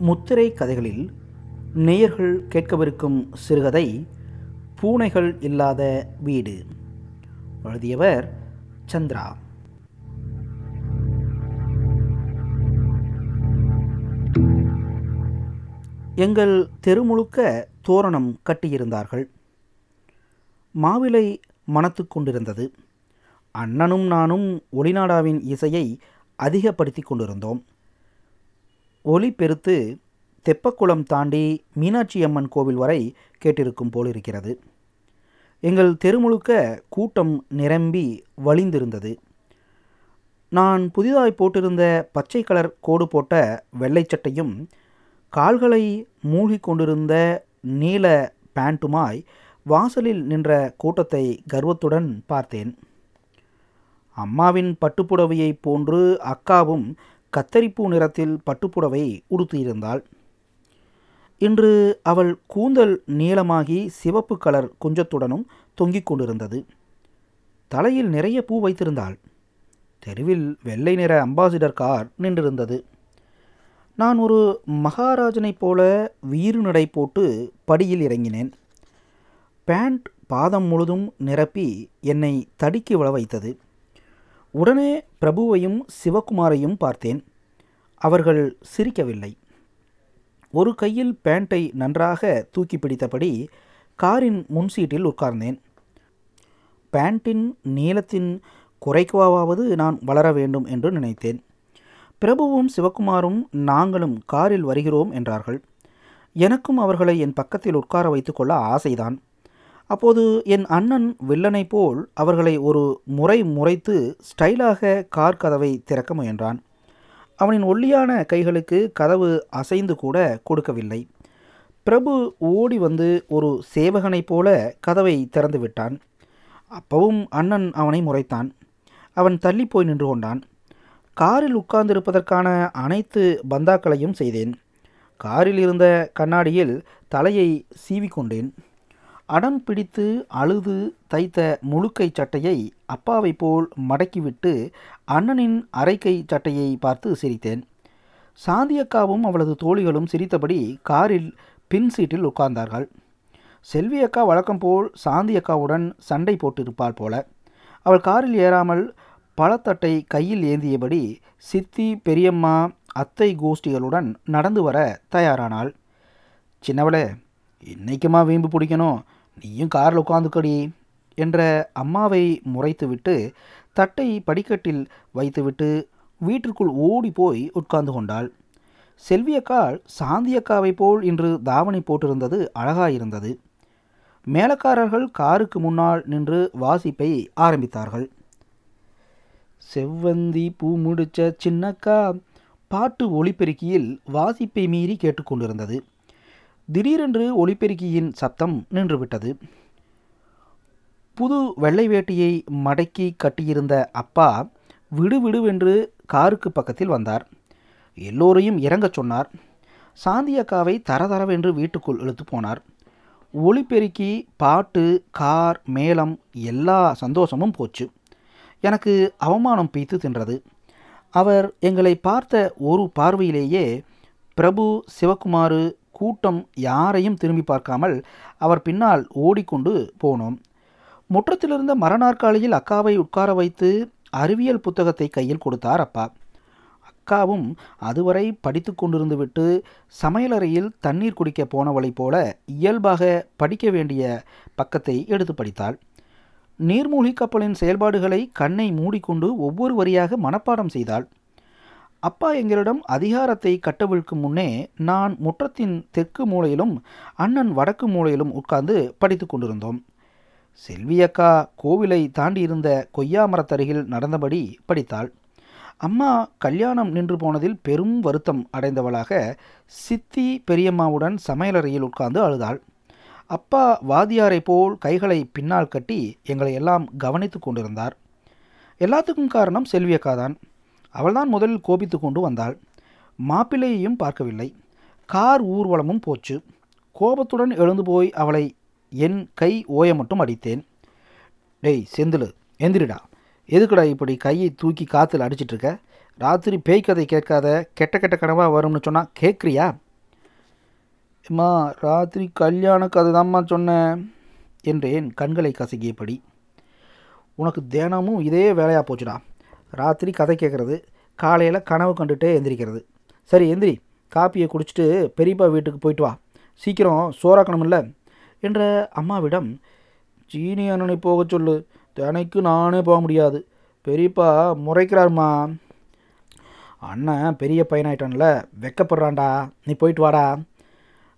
முத்திரை கதைகளில் நேயர்கள் கேட்கவிருக்கும் சிறுகதை பூனைகள் இல்லாத வீடு. எழுதியவர் சந்திரா. எங்கள் தெரு முழுக்க தோரணம் கட்டியிருந்தார்கள். மாவிலை மணத்து கொண்டிருந்தது. அண்ணனும் நானும் ஒளிநாடாவின் இசையை அதிகப்படுத்தி கொண்டிருந்தோம். ஒலி பெருத்து தெப்பக்குளம் தாண்டி மீனாட்சி அம்மன் கோவில் வரை கேட்டிருக்கும் போல் இருக்கிறது. எங்கள் தெருமுழுக்க கூட்டம் நிரம்பி வழிந்திருந்தது. நான் புதிதாய் போட்டிருந்த பச்சை கலர் கோடு போட்ட வெள்ளை சட்டையும் கால்களை மூழ்கிக் கொண்டிருந்த நீல பேண்ட்டுமாய் வாசலில் நின்ற கூட்டத்தை கர்வத்துடன் பார்த்தேன். அம்மாவின் பட்டுப்புடவையைப் போன்று அக்காவும் கத்தரிப்பூ நிறத்தில் பட்டுப்புடவை உடுத்தியிருந்தாள். இன்று அவள் கூந்தல் நீளமாகி சிவப்பு கலர் குஞ்சத்துடனும் தொங்கிக் கொண்டிருந்தது. தலையில் நிறைய பூ வைத்திருந்தாள். தெருவில் வெள்ளை நிற அம்பாசிடர் கார் நின்றிருந்தது. நான் ஒரு மகாராஜனைப் போல வீறு நடை போட்டு படியில் இறங்கினேன். பேண்ட் பாதம் முழுதும் நிரப்பி என்னை தடுக்கி விழ வைத்தது. உடனே பிரபுவையும் சிவகுமாரையும் பார்த்தேன். அவர்கள் சிரிக்கவில்லை. ஒரு கையில் பேண்ட்டை நன்றாக தூக்கி பிடித்தபடி காரின் முன் சீட்டில் உட்கார்ந்தேன். பேண்டின் நீளத்தின் குறைக்குவாவது நான் வளர வேண்டும் என்று நினைத்தேன். பிரபுவும் சிவகுமாரும் நாங்களும் காரில் வருகிறோம் என்றார்கள். எனக்கும் அவர்களை என் பக்கத்தில் உட்கார வைத்துக்கொள்ள ஆசைதான். அப்போது என் அண்ணன் வில்லனை போல் அவர்களை ஒரு முறை முறைத்து ஸ்டைலாக கார் கதவை திறக்க முயன்றான். அவனின் ஒல்லியான கைகளுக்கு கதவு அசைந்து கூட கொடுக்கவில்லை. பிரபு ஓடி வந்து ஒரு சேவகனைப் போல கதவை திறந்து விட்டான். அப்பவும் அண்ணன் அவனை முறைத்தான். அவன் தள்ளி போய் நின்று கொண்டான். காரில் உட்கார்ந்திருப்பதற்கான அனைத்து பந்தாக்களையும் செய்தேன். காரில் இருந்த கண்ணாடியில் தலையை சீவிக்கொண்டேன் அடம் பிடித்து அழுது தைத்த முழுக்கை சட்டையை அப்பாவை போல் மடக்கிவிட்டு அண்ணனின் அரைக்கை சட்டையை பார்த்து சிரித்தேன். சாந்தியக்காவும் அவளது தோழிகளும் சிரித்தபடி காரில் பின் சீட்டில் உட்கார்ந்தார்கள். செல்வி அக்கா வழக்கம் போல் சாந்தி அக்காவுடன் சண்டை போட்டிருப்பாள் போல. அவள் காரில் ஏறாமல் பழத்தட்டை கையில் ஏந்தியபடி சித்தி பெரியம்மா அத்தை கோஷ்டிகளுடன் நடந்து வர தயாரானாள். சின்னவளே இன்னைக்குமா வீம்பு பிடிக்கணும்? நீயும் காரில் உட்காந்துக்கடி என்ற அம்மாவை முறைத்துவிட்டு தட்டை படிக்கட்டில் வைத்துவிட்டு வீட்டிற்குள் ஓடி போய் உட்கார்ந்து கொண்டாள். செல்வியக்காள் சாந்தியக்காவை போல் இன்று தாவணி போட்டிருந்தது அழகாயிருந்தது. மேலக்காரர்கள் காருக்கு முன்னால் நின்று வாசிப்பை ஆரம்பித்தார்கள். செவ்வந்தி பூ முடிச்ச சின்னக்கா பாட்டு ஒளிப்பெருக்கியில் வாசிப்பை மீறி கேட்டுக்கொண்டிருந்தது. திடீரென்று ஒளிப்பெருக்கியின் சத்தம் நின்றுவிட்டது. புது வெள்ளை வேட்டியை மடக்கி கட்டியிருந்த அப்பா விடுவிடுவென்று காருக்கு பக்கத்தில் வந்தார். எல்லோரையும் இறங்கச் சொன்னார். சாந்தி அக்காவை தரதரவென்று வீட்டுக்குள் இழுத்து போனார். ஒளிப்பெருக்கி பாட்டு கார் மேளம் எல்லா சந்தோஷமும் போச்சு. எனக்கு அவமானம் பீத்து தின்றது. அவர் எங்களை பார்த்த ஒரு பார்வையிலேயே பிரபு சிவகுமாரு கூட்டம் யாரையும் திரும்பி பார்க்காமல் அவர் பின்னால் ஓடிக்கொண்டு போனோம். முற்றத்திலிருந்த மரநாற்காலியில் அக்காவை உட்கார வைத்து அறிவியல் புத்தகத்தை கையில் கொடுத்தார் அப்பா. அக்காவும் அதுவரை படித்து கொண்டிருந்து விட்டு சமையலறையில் தண்ணீர் குடிக்க போனவளைப் போல இயல்பாக படிக்க வேண்டிய பக்கத்தை எடுத்து படித்தாள். நீர்மூழ்கி கப்பலின் செயல்பாடுகளை கண்ணை மூடிக்கொண்டு ஒவ்வொரு வரியாக மனப்பாடம் செய்தாள். அப்பா எங்களிடம் அதிகாரத்தை கட்டவிழ்க்கும் முன்னே நான் முற்றத்தின் தெற்கு மூலையிலும் அண்ணன் வடக்கு மூலையிலும் உட்கார்ந்து படித்து கொண்டிருந்தோம். செல்வியக்கா கோவிலை தாண்டியிருந்த கொய்யா மரத்தருகில் நடந்தபடி படித்தாள். அம்மா கல்யாணம் நின்று போனதில் பெரும் வருத்தம் அடைந்தவளாக சித்தி பெரியம்மாவுடன் சமையலறையில் உட்கார்ந்து அழுதாள். அப்பா வாதியாரை போல் கைகளை பின்னால் கட்டி எங்களை எல்லாம் கவனித்து கொண்டிருந்தார். எல்லாத்துக்கும் காரணம் செல்வியக்கா தான் அவள்தான் முதலில் கோபித்து கொண்டு வந்தாள். மாப்பிள்ளையையும் பார்க்கவில்லை. கார் ஊர்வலமும் போச்சு. கோபத்துடன் எழுந்து போய் அவளை என் கை ஓய மட்டும் அடித்தேன். டேய் செந்திலு எந்திரிடா. எதுக்குடா இப்படி கையை தூக்கி காற்றுல அடிச்சிட்டு இருக்க? ராத்திரி பேய் கதை கேட்காத கெட்ட கெட்ட கனவாக வரும்னு சொன்னால் கேட்குறியா? அம்மா ராத்திரி கல்யாண கதை தாம்மா சொன்னேன் என்றேன் கண்களை கசகியபடி உனக்கு தினமும் இதே வேலையாக போச்சுடா. ராத்திரி கதை கேட்குறது காலையில் கனவு கண்டுகிட்டே எந்திரிக்கிறது. சரி எந்திரி காப்பியை குடிச்சிட்டு பெரியப்பா வீட்டுக்கு போயிட்டு வா. சீக்கிரம் சோறாக்கணுமில்ல என்ற அம்மாவிடம் சீனி அண்ணனை போக சொல்லு. தினைக்கு நானே போக முடியாது. பெரியப்பா முறைக்கிறாருமா அண்ணன் பெரிய பையனாயிட்டான்ல வெக்கப்படுறான்டா. நீ போயிட்டு வாடா.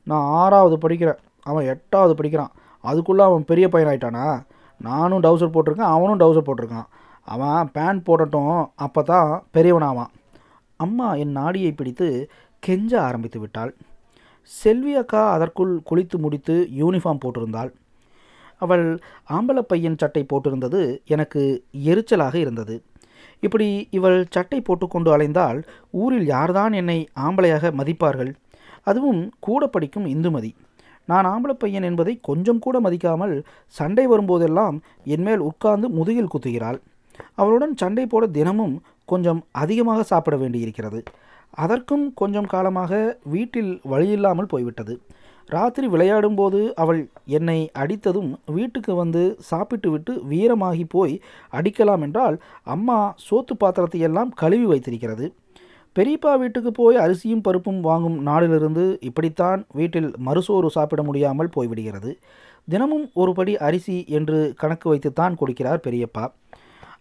நான் ஆறாவது படிக்கிறேன். அவன் எட்டாவது படிக்கிறான். அதுக்குள்ளே அவன் பெரிய பையனாயிட்டானா? நானும் டவுசர் போட்டிருக்கேன் அவனும் டவுசர் போட்டிருக்கான். அவன் பேண்ட் போடட்டும் அப்போ தான் பெரியவனாவான் அம்மா என் நாடியை பிடித்து கெஞ்ச ஆரம்பித்து விட்டாள். செல்வி அக்கா அதற்குள் குளித்து முடித்து யூனிஃபார்ம் போட்டிருந்தாள். அவள் ஆம்பளை பையன் சட்டை போட்டிருந்தது எனக்கு எரிச்சலாக இருந்தது. இப்படி இவள் சட்டை போட்டுக்கொண்டு அலைந்தால் ஊரில் யார்தான் என்னை ஆம்பளையாக மதிப்பார்கள்? அதுவும் கூட படிக்கும் இந்துமதி. நான் ஆம்பளை பையன் என்பதை கொஞ்சம் கூட மதிக்காமல் சண்டை வரும்போதெல்லாம் என்மேல் உட்கார்ந்து முதுகில் குத்துகிறாள். அவருடன் சண்டை போட தினமும் கொஞ்சம் அதிகமாக சாப்பிட வேண்டியிருக்கிறது. அதற்கும் கொஞ்சம் காலமாக வீட்டில் வழியில்லாமல் போய்விட்டது. ராத்திரி விளையாடும்போது அவள் என்னை அடித்ததும் வீட்டுக்கு வந்து சாப்பிட்டு விட்டு வீரமாகி போய் அடிக்கலாம் என்றால் அம்மா சோத்து பாத்திரத்தை எல்லாம் கழுவி வைத்திருக்கிறது. பெரியப்பா வீட்டுக்கு போய் அரிசியும் பருப்பும் வாங்கும் நாளிலிருந்து இப்படித்தான் வீட்டில் மறுசோறு சாப்பிட முடியாமல் போய்விடுகிறது. தினமும் ஒரு படி அரிசி என்று கணக்கு வைத்துத்தான் கொடுக்கிறார் பெரியப்பா.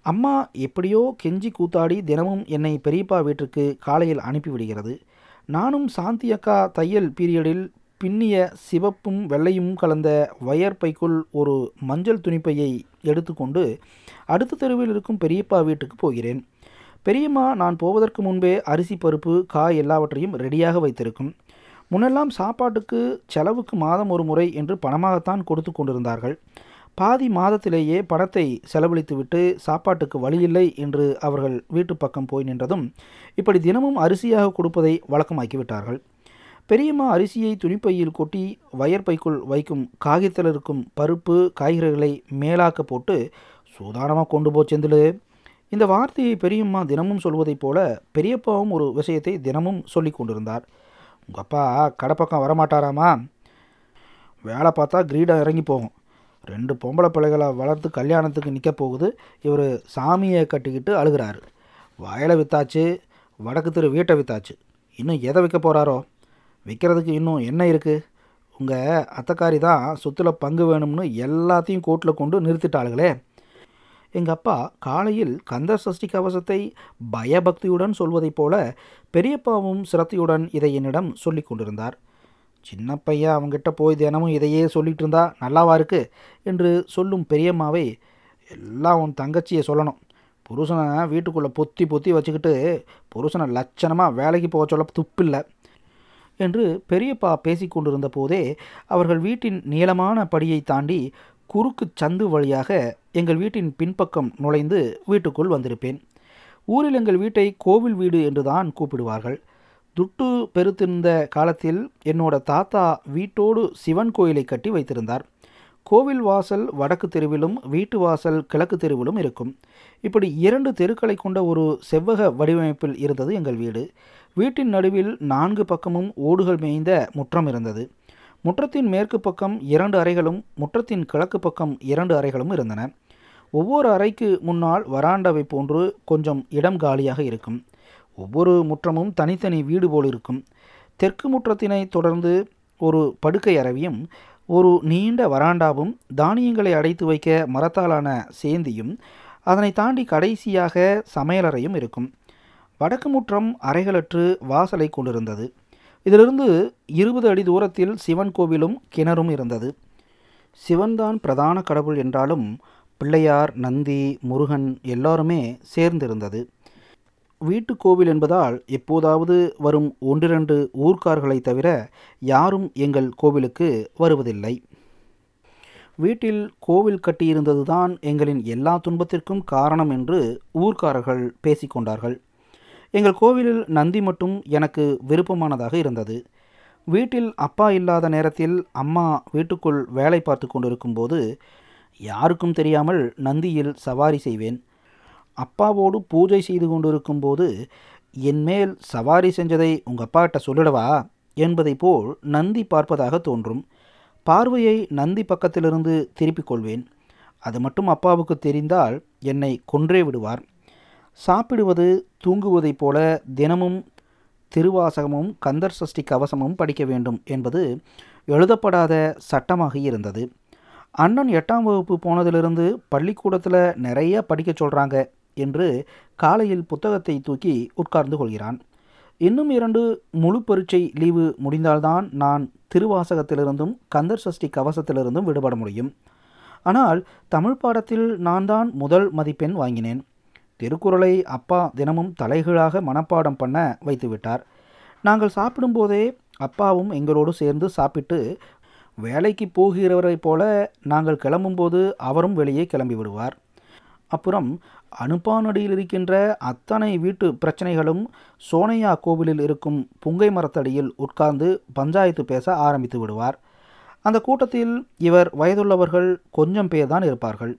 அம்மா எப்படியோ கெஞ்சி கூத்தாடி தினமும் என்னை பெரியப்பா வீட்டிற்கு காலையில் அனுப்பிவிடுகிறது. நானும் சாந்தி அக்கா தையல் பீரியடில் பின்னிய சிவப்பும் வெள்ளையும் கலந்த வயர் பைக்குள் ஒரு மஞ்சள் துணிப்பையை எடுத்துக்கொண்டு அடுத்த தெருவில் இருக்கும் பெரியப்பா வீட்டுக்கு போகிறேன். பெரியம்மா நான் போவதற்கு முன்பே அரிசி பருப்பு காய் எல்லாவற்றையும் ரெடியாக வைத்திருக்கும். முன்னெல்லாம் சாப்பாட்டுக்கு செலவுக்கு மாதம் ஒரு முறை என்று பணமாகத்தான் கொடுத்து கொண்டிருந்தார்கள். பாதி மாதத்திலேயே பணத்தை செலவழித்துவிட்டு சாப்பாட்டுக்கு வழியில்லை என்று அவர்கள் வீட்டு பக்கம் போய் நின்றதும் இப்படி தினமும் அரிசியாக கொடுப்பதை வழக்கமாக்கிவிட்டார்கள். பெரியம்மா அரிசியை துணிப்பையில் கொட்டி வயற்பைக்குள் வைக்கும் காகிதத்தில் இருக்கும் பருப்பு காய்கறிகளை மேலாக்க போட்டு சூதானமாக கொண்டு போ செந்திலு. இந்த வார்த்தையை பெரியம்மா தினமும் சொல்வதைப் போல பெரியப்பாவும் ஒரு விஷயத்தை தினமும் சொல்லி கொண்டிருந்தார். உங்கள் அப்பா கடைப்பக்கம் வரமாட்டாராமா? வேலை பார்த்தா கிரீடம் இறங்கி போகும். ரெண்டு பொம்பளை பிள்ளைகளை வளர்த்து கல்யாணத்துக்கு நிற்க போகுது. இவர் சாமியை கட்டிக்கிட்டு அழுகிறாரு. வயலை வித்தாச்சு வடக்கு தெரு வீட்டை வித்தாச்சு. இன்னும் எதை விற்க போகிறாரோ விற்கிறதுக்கு இன்னும் என்ன இருக்குது உங்கள் அத்தக்காரி தான் சொத்தில் பங்கு வேணும்னு எல்லாத்தையும் கோட்டில் கொண்டு நிறுத்திட்டாளுகளே. எங்கள் அப்பா காலையில் கந்த சஷ்டி கவசத்தை பயபக்தியுடன் சொல்வதைப் போல பெரியப்பாவும் சிரத்தையுடன் இதை என்னிடம் சொல்லி கொண்டிருந்தார். சின்ன பையன் அவங்கிட்ட போய் தினமும் இதையே சொல்லிட்டு இருந்தா நல்லாவா இருக்கு? என்று சொல்லும் பெரியம்மாவை எல்லாம் உன் தங்கச்சியை சொல்லணும். புருஷனை வீட்டுக்குள்ளே பொத்தி பொத்தி வச்சுக்கிட்டு புருஷனை லட்சணமாக வேலைக்கு போக சொல்ல துப்பில்லை என்று பெரியப்பா பேசிக்கொண்டிருந்த போதே அவர்கள் வீட்டின் நீளமான படியை தாண்டி குறுக்கு சந்து வழியாக எங்கள் வீட்டின் பின்பக்கம் நுழைந்து வீட்டுக்குள் வந்திருப்பேன். ஊரில் எங்கள் வீட்டை கோவில் வீடு என்றுதான் கூப்பிடுவார்கள். துட்டு பெருத்திருந்த காலத்தில் என்னோட தாத்தா வீட்டோடு சிவன் கோயிலை கட்டி வைத்திருந்தார். கோவில் வாசல் வடக்கு தெருவிலும் வீட்டு வாசல் கிழக்கு தெருவிலும் இருக்கும். இப்படி இரண்டு தெருக்களை கொண்ட ஒரு செவ்வக வடிவமைப்பில் இருந்தது எங்கள் வீடு. வீட்டின் நடுவில் நான்கு பக்கமும் ஓடுகள் மேய்ந்த முற்றம் இருந்தது. முற்றத்தின் மேற்கு பக்கம் இரண்டு அறைகளும் முற்றத்தின் கிழக்கு பக்கம் இரண்டு அறைகளும் இருந்தன. ஒவ்வொரு அறைக்கு முன்னால் வராண்டாவை போன்று கொஞ்சம் இடம் காலியாக இருக்கும். ஒவ்வொரு முற்றமும் தனித்தனி வீடு போல் இருக்கும். தெற்கு முற்றத்தினை தொடர்ந்து ஒரு படுக்கை அறவியும் ஒரு நீண்ட வராண்டாவும் தானியங்களை அடைத்து வைக்க மரத்தாலான சேந்தியும் அதனை தாண்டி கடைசியாக சமையலறையும் இருக்கும். வடக்கு முற்றம் அறைகளற்று வாசலை கொண்டிருந்தது. இதிலிருந்து இருபது அடி தூரத்தில் சிவன் கோவிலும் கிணறும் இருந்தது. சிவன்தான் பிரதான கடவுள் என்றாலும் பிள்ளையார் நந்தி முருகன் எல்லாருமே சேர்ந்திருந்தது. வீட்டு கோவில் என்பதால் எப்போதாவது வரும் ஒன்றிரண்டு ஊர்க்கார்களை தவிர யாரும் எங்கள் கோவிலுக்கு வருவதில்லை. வீட்டில் கோவில் கட்டியிருந்ததுதான் எங்களின் எல்லா துன்பத்திற்கும் காரணம் என்று ஊர்க்காரர்கள் பேசிக்கொண்டார்கள் எங்கள் கோவிலில் நந்தி மட்டும் எனக்கு விருப்பமானதாக இருந்தது. வீட்டில் அப்பா இல்லாத நேரத்தில் அம்மா வீட்டுக்குள் வேலை பார்த்து கொண்டிருக்கும்போது யாருக்கும் தெரியாமல் நந்தியில் சவாரி செய்வேன். அப்பாவோடு பூஜை செய்து கொண்டிருக்கும் போது என்மேல் சவாரி செஞ்சதை உங்கள் அப்பாகிட்ட சொல்லிடவா? என்பதை போல் நந்தி பார்ப்பதாக தோன்றும். பார்வையை நந்தி பக்கத்திலிருந்து திருப்பிக் கொள்வேன். அது மட்டும் அப்பாவுக்கு தெரிந்தால் என்னை கொன்றே விடுவார். சாப்பிடுவது தூங்குவதைப் போல தினமும் திருவாசகமும் கந்தர் சஷ்டி கவசமும் படிக்க வேண்டும் என்பது எழுதப்படாத சட்டமாக இருந்தது. அண்ணன் எட்டாம் வகுப்பு போனதிலிருந்து பள்ளிக்கூடத்தில் நிறைய படிக்க சொல்கிறாங்க என்று காலையில் புத்தகத்தை தூக்கி உட்கார்ந்து கொள்கிறான். இன்னும் இரண்டு முழு பரீட்சை லீவு முடிந்தால்தான் நான் திருவாசகத்திலிருந்தும் கந்தர் சஷ்டி கவசத்திலிருந்தும் விடுபட முடியும். ஆனால் தமிழ் பாடத்தில் நான் தான் முதல் மதிப்பெண் வாங்கினேன். திருக்குறளை அப்பா தினமும் தலைகீழாக மனப்பாடம் பண்ண வைத்துவிட்டார் நாங்கள் சாப்பிடும்போதே அப்பாவும் எங்களோடு சேர்ந்து சாப்பிட்டு வேலைக்கு போகிறவரைப் போல நாங்கள் கிளம்பும்போது அவரும் வெளியே கிளம்பி விடுவார். அப்புறம் அனுப்பானடியில் இருக்கின்ற அத்தனை வீட்டு பிரச்சனைகளும் சோனையா கோவிலில் இருக்கும் புங்கை மரத்தடியில் உட்கார்ந்து பஞ்சாயத்து பேச ஆரம்பித்து விடுவார். அந்த கூட்டத்தில் இவர் வயதுள்ளவர்கள் கொஞ்சம் பேர் தான் இருப்பார்கள்.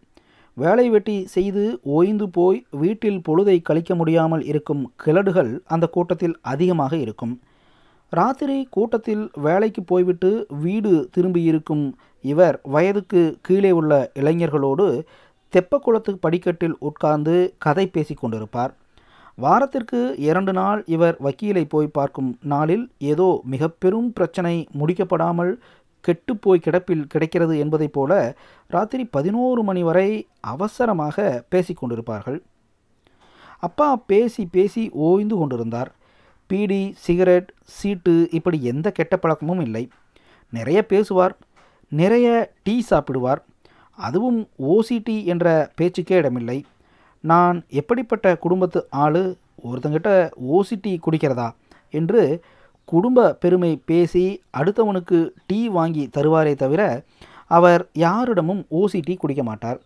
வேலை வெட்டி செய்து ஓய்ந்து போய் வீட்டில் பொழுதை கழிக்க முடியாமல் இருக்கும் கிழடுகள் அந்த கூட்டத்தில் அதிகமாக இருக்கும். ராத்திரி கூட்டத்தில் வேலைக்கு போய்விட்டு வீடு திரும்பியிருக்கும் இவர் வயதுக்கு கீழே உள்ள இளைஞர்களோடு தெப்பக்குளத்து படிக்கட்டில் உட்கார்ந்து கதை பேசி கொண்டிருப்பார். வாரத்திற்கு இரண்டு நாள் இவர் வக்கீலை போய் பார்க்கும் நாளில் ஏதோ மிக பெரும் பிரச்சனை முடிக்கப்படாமல் கெட்டுப்போய் கிடப்பில் கிடைக்கிறது என்பதைப் போல ராத்திரி பதினோரு மணி வரை அவசரமாக பேசி கொண்டிருப்பார்கள். அப்பா பேசி பேசி ஓய்ந்து கொண்டிருந்தார். பீடி சிகரெட் சீட்டு இப்படி எந்த கெட்ட பழக்கமும் இல்லை. நிறைய பேசுவார். நிறைய டீ சாப்பிடுவார். அதுவும் ஓசிடி என்ற பேச்சுக்கே இடமில்லை. நான் எப்படிப்பட்ட குடும்பத்து ஆள்? ஒருத்தங்கிட்ட ஓசிடி குடிக்கிறதா? என்று குடும்ப பெருமை பேசி அடுத்தவனுக்கு டீ வாங்கி தருவாரே தவிர அவர் யாரிடமும் ஓசிடி குடிக்க மாட்டார்.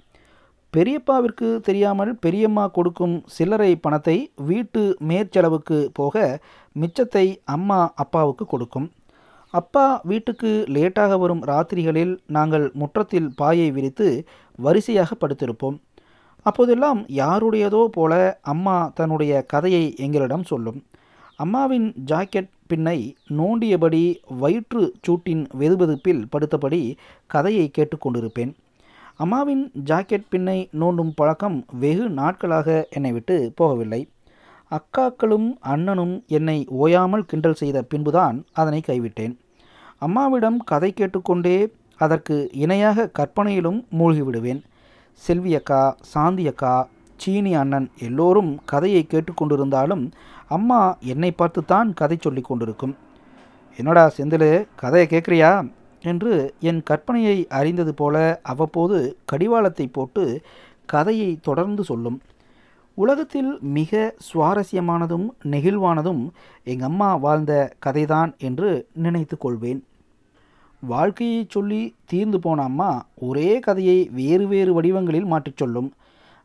பெரியப்பாவிற்கு தெரியாமல் பெரியம்மா கொடுக்கும் சில்லறை பணத்தை வீட்டு மேற்செலவுக்கு போக மிச்சத்தை அம்மா அப்பாவுக்கு கொடுக்கும். அப்பா வீட்டுக்கு லேட்டாக வரும் ராத்திரிகளில் நாங்கள் முற்றத்தில் பாயை விரித்து வரிசையாக படுத்திருப்போம். அப்போதெல்லாம் யாருடையதோ போல அம்மா தன்னுடைய கதையை எங்களிடம் சொல்லும். அம்மாவின் ஜாக்கெட் பின்னை நோண்டியபடி வயிற்று சூட்டின் வெதுவெதுப்பில் படுத்தபடி கதையை கேட்டுக்கொண்டிருப்பேன் அம்மாவின் ஜாக்கெட் பின்னை நோண்டும் பழக்கம் வெகு நாட்களாக என்னை விட்டு போகவில்லை. அக்காக்களும் அண்ணனும் என்னை ஓயாமல் கிண்டல் செய்த பின்புதான் அதனை கைவிட்டேன். அம்மாவிடம் கதை கேட்டுக்கொண்டே அதற்கு இணையாக கற்பனையிலும் மூழ்கிவிடுவேன் செல்வி அக்கா சாந்தி அக்கா சீனி அண்ணன் எல்லோரும் கதையை கேட்டுக்கொண்டிருந்தாலும் அம்மா என்னை பார்த்துத்தான் கதை சொல்லி கொண்டிருக்கும். என்னடா செந்தில் கதையை கேட்குறியா? என்று என் கற்பனையை அறிந்தது போல அவ்வப்போது கடிவாளத்தை போட்டு கதையை தொடர்ந்து சொல்லும். உலகத்தில் மிக சுவாரஸ்யமானதும் நெகிழ்வானதும் எங்கள் அம்மா வாழ்ந்த கதைதான் என்று நினைத்து கொள்வேன். வாழ்க்கையை சொல்லி தீர்ந்து போன அம்மா ஒரே கதையை வேறு வேறு வடிவங்களில் மாற்றிச் சொல்லும்.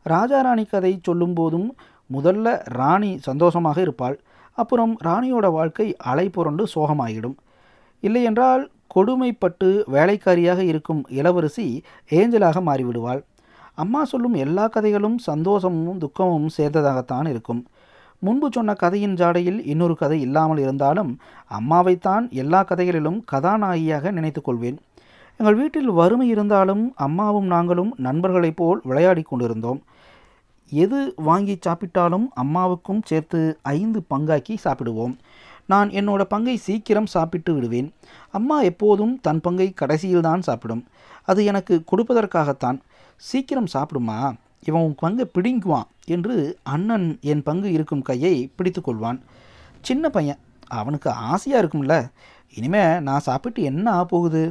ராஜாராணி கதை சொல்லும்போதும் முதல்ல ராணி சந்தோஷமாக இருப்பாள் அப்புறம் ராணியோட வாழ்க்கை அலை புரண்டு சோகமாகிடும் இல்லையென்றால் கொடுமைப்பட்டு வேலைக்காரியாக இருக்கும் இளவரசி ஏஞ்சலாக மாறிவிடுவாள். அம்மா சொல்லும் எல்லா கதைகளும் சந்தோஷமும் துக்கமும் சேர்ந்ததாகத்தான் இருக்கும். முன்பு சொன்ன கதையின் ஜாடையில் இன்னொரு கதை இல்லாமல் இருந்தாலும் அம்மாவைத்தான் எல்லா கதைகளிலும் கதாநாயகியாக நினைத்து கொள்வேன். எங்கள் வீட்டில் வறுமை இருந்தாலும் அம்மாவும் நாங்களும் நண்பர்களைப் போல் விளையாடி கொண்டிருந்தோம். எது வாங்கி சாப்பிட்டாலும் அம்மாவுக்கும் சேர்த்து ஐந்து பங்காக்கி சாப்பிடுவோம். நான் என்னோட பங்கை சீக்கிரம் சாப்பிட்டு விடுவேன். அம்மா எப்போதும் தன் பங்கை கடைசியில்தான் சாப்பிடும். அது எனக்கு கொடுப்பதற்காகத்தான். சீக்கிரம் சாப்பிடுமா? இவன் உன் பங்கை பிடிங்குவான் என்று அண்ணன் என் பங்கு இருக்கும் கையை பிடித்து கொள்வான். சின்ன பையன் அவனுக்கு ஆசையாக இருக்கும்ல. இனிமே நான் சாப்பிட்டு என்ன ஆக போகுது